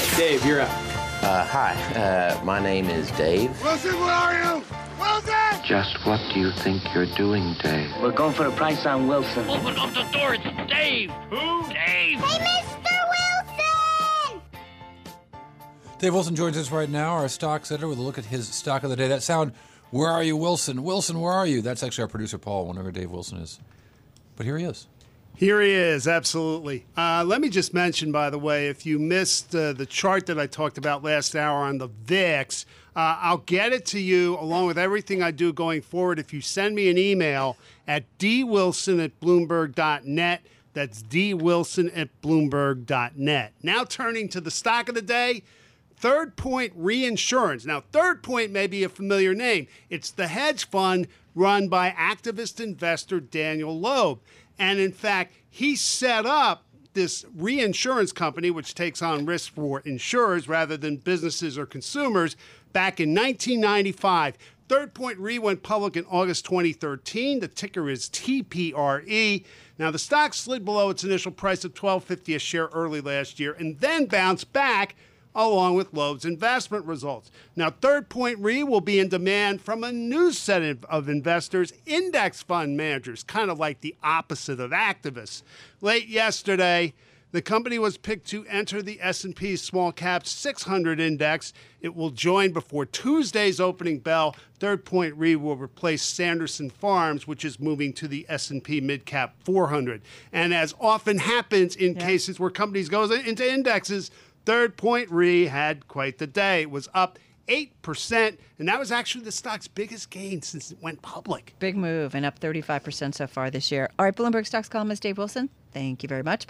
right, Dave, you're up. Uh, hi, uh, my name is Dave. Wilson, where are you? Wilson! Just what do you think you're doing, Dave? We're going for a price on Wilson. Open up the door. It's Dave. Who? Dave. Hey, Mr. Wilson! Dave Wilson joins us right now, our stock editor, with a look at his stock of the day. That sound, where are you, Wilson? Wilson, where are you? That's actually our producer, Paul, whenever Dave Wilson is. But here he is. Here he is, absolutely. Uh, let me just mention, by the way, if you missed uh, the chart that I talked about last hour on the VIX, uh, I'll get it to you along with everything I do going forward if you send me an email at dwilson at bloomberg.net. That's dwilson at bloomberg.net. Now turning to the stock of the day. Third Point Reinsurance. Now, Third Point may be a familiar name. It's the hedge fund run by activist investor Daniel Loeb. And in fact, he set up this reinsurance company, which takes on risk for insurers rather than businesses or consumers, back in 1995. Third Point Re went public in August 2013. The ticker is TPRE. Now the stock slid below its initial price of 12.50 a share early last year and then bounced back along with Loeb's investment results. Now, Third Point Re will be in demand from a new set of investors, index fund managers, kind of like the opposite of activists. Late yesterday, the company was picked to enter the S&P Small Cap 600 index. It will join before Tuesday's opening bell. Third Point Re will replace Sanderson Farms, which is moving to the S&P Mid Cap 400. And as often happens in yeah. cases where companies go into indexes, Third Point Re had quite the day. It was up 8%, and that was actually the stock's biggest gain since it went public. Big move and up 35% so far this year. All right, Bloomberg Stocks columnist Dave Wilson, thank you very much.